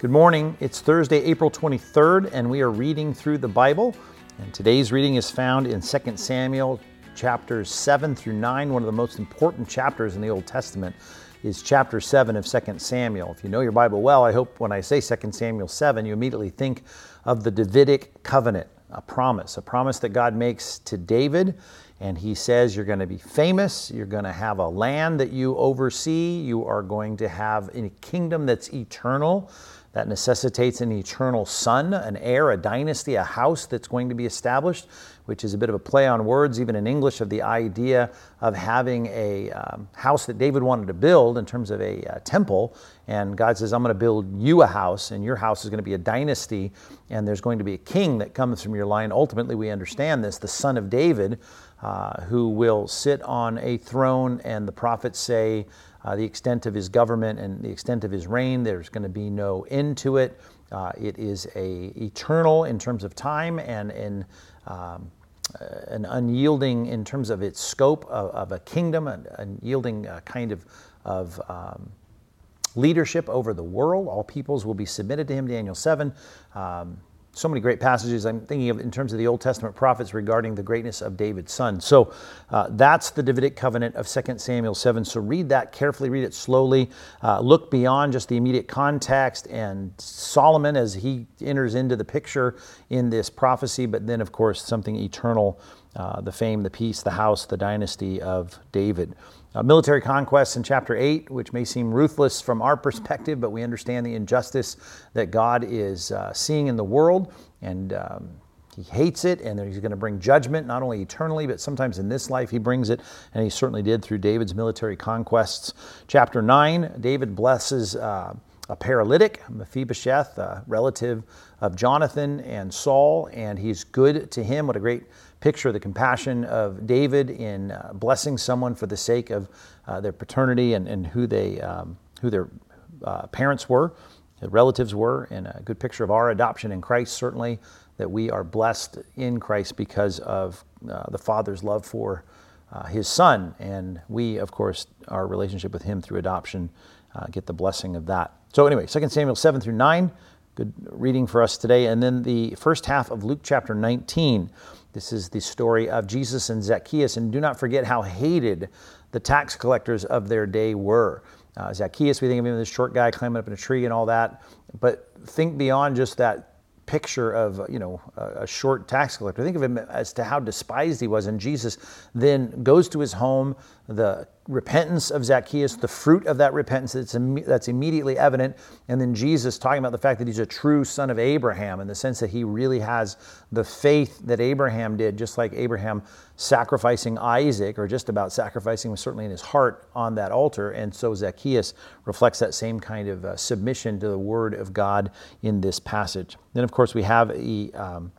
Good morning. It's Thursday, April 23rd, and we are reading through the Bible. And today's reading is found in 2 Samuel chapters 7 through 9. One of the most important chapters in the Old Testament is chapter 7 of 2 Samuel. If you know your Bible well, I hope when I say 2 Samuel 7, you immediately think of the Davidic covenant, a promise, a promise that God makes to David and he says, You're going to be famous. You're going to have a land that you oversee. You are going to have a kingdom that's eternal. That necessitates an eternal son, an heir, a dynasty, a house that's going to be established, which is a bit of a play on words, even in English, of the idea of having a um, house that David wanted to build in terms of a uh, temple. And God says, I'm going to build you a house, and your house is going to be a dynasty, and there's going to be a king that comes from your line. Ultimately, we understand this, the son of David, uh, who will sit on a throne, and the prophets say, uh, the extent of his government and the extent of his reign. There's going to be no end to it. Uh, it is a eternal in terms of time and in um, uh, an unyielding in terms of its scope of, of a kingdom, an unyielding uh, kind of of um, leadership over the world. All peoples will be submitted to him. Daniel seven. Um, so many great passages I'm thinking of in terms of the Old Testament prophets regarding the greatness of David's son. So uh, that's the Davidic covenant of 2 Samuel 7. So read that carefully, read it slowly, uh, look beyond just the immediate context and Solomon as he enters into the picture in this prophecy, but then, of course, something eternal uh, the fame, the peace, the house, the dynasty of David. Uh, military conquests in chapter 8, which may seem ruthless from our perspective, but we understand the injustice that God is uh, seeing in the world, and um, He hates it, and He's going to bring judgment, not only eternally, but sometimes in this life He brings it, and He certainly did through David's military conquests. Chapter 9, David blesses uh, a paralytic, Mephibosheth, a relative of Jonathan and Saul, and he's good to him. What a great picture the compassion of David in uh, blessing someone for the sake of uh, their paternity and, and who, they, um, who their uh, parents were, their relatives were, and a good picture of our adoption in Christ, certainly, that we are blessed in Christ because of uh, the Father's love for uh, his Son. And we, of course, our relationship with him through adoption, uh, get the blessing of that. So, anyway, 2 Samuel 7 through 9, good reading for us today. And then the first half of Luke chapter 19. This is the story of Jesus and Zacchaeus. And do not forget how hated the tax collectors of their day were. Uh, Zacchaeus, we think of him as this short guy climbing up in a tree and all that. But think beyond just that picture of you know a, short tax collector. Think of him as to how despised he was, and Jesus then goes to his home. The repentance of Zacchaeus, the fruit of that repentance that's, that's immediately evident. And then Jesus talking about the fact that he's a true son of Abraham in the sense that he really has the faith that Abraham did, just like Abraham sacrificing Isaac, or just about sacrificing, certainly in his heart on that altar. And so Zacchaeus reflects that same kind of uh, submission to the word of God in this passage. Then, of course, we have a, um,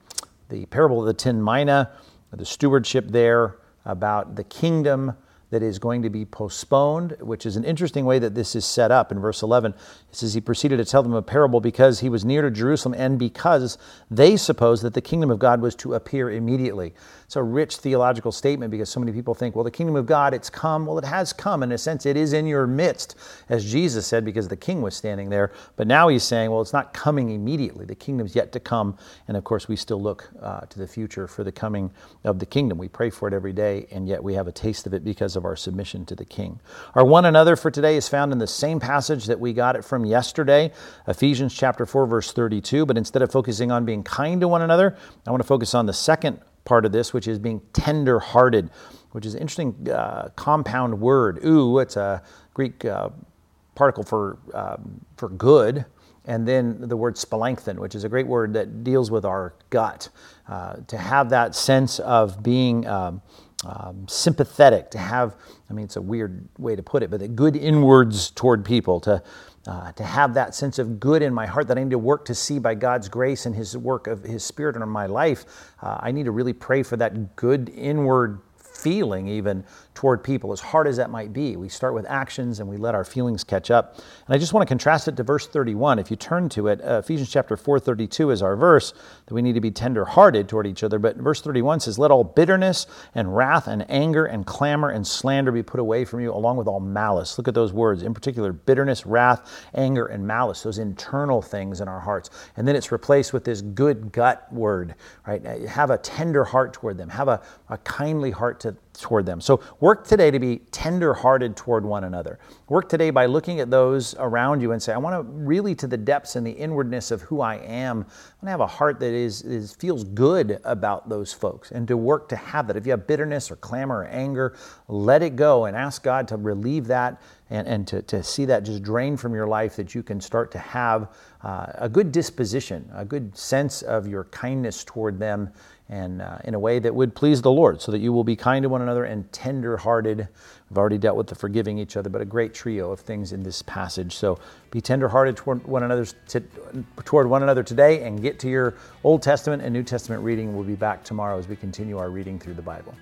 the parable of the ten mina, the stewardship there about the kingdom that is going to be postponed, which is an interesting way that this is set up in verse 11. It says, He proceeded to tell them a parable because he was near to Jerusalem and because they supposed that the kingdom of God was to appear immediately. It's a rich theological statement because so many people think, well, the kingdom of God, it's come. Well, it has come. In a sense, it is in your midst, as Jesus said, because the king was standing there. But now he's saying, well, it's not coming immediately. The kingdom's yet to come. And of course, we still look uh, to the future for the coming of the kingdom. We pray for it every day, and yet we have a taste of it because of our submission to the king. Our one another for today is found in the same passage that we got it from yesterday, Ephesians chapter 4, verse 32. But instead of focusing on being kind to one another, I want to focus on the second part of this, which is being tender hearted, which is an interesting uh, compound word. Eu, it's a Greek uh, particle for, um, for good. And then the word splanchnizomai, which is a great word that deals with our gut. Uh, to have that sense of being um, um, sympathetic, to have, I mean, it's a weird way to put it, but the good inwards toward people, to uh, to have that sense of good in my heart that I need to work to see by God's grace and His work of His Spirit in my life. Uh, I need to really pray for that good inward feeling even toward people, as hard as that might be. We start with actions and we let our feelings catch up. And I just want to contrast it to verse 31. If you turn to it, uh, Ephesians chapter 4, 32 is our verse that we need to be tender-hearted toward each other. But verse 31 says, Let all bitterness and wrath and anger and clamor and slander be put away from you, along with all malice. Look at those words, in particular, bitterness, wrath, anger, and malice, those internal things in our hearts. And then it's replaced with this good gut word, right? Have a tender heart toward them, have a, a kindly heart to said, toward them. So work today to be tender-hearted toward one another. Work today by looking at those around you and say, I want to really to the depths and the inwardness of who I am. I want to have a heart that is, is feels good about those folks and to work to have that. If you have bitterness or clamor or anger, let it go and ask God to relieve that and, and to, to see that just drain from your life that you can start to have uh, a good disposition, a good sense of your kindness toward them and uh, in a way that would please the Lord, so that you will be kind to one another and tender hearted. We've already dealt with the forgiving each other, but a great trio of things in this passage. So be tender hearted toward one another toward one another today and get to your Old Testament and New Testament reading. We'll be back tomorrow as we continue our reading through the Bible.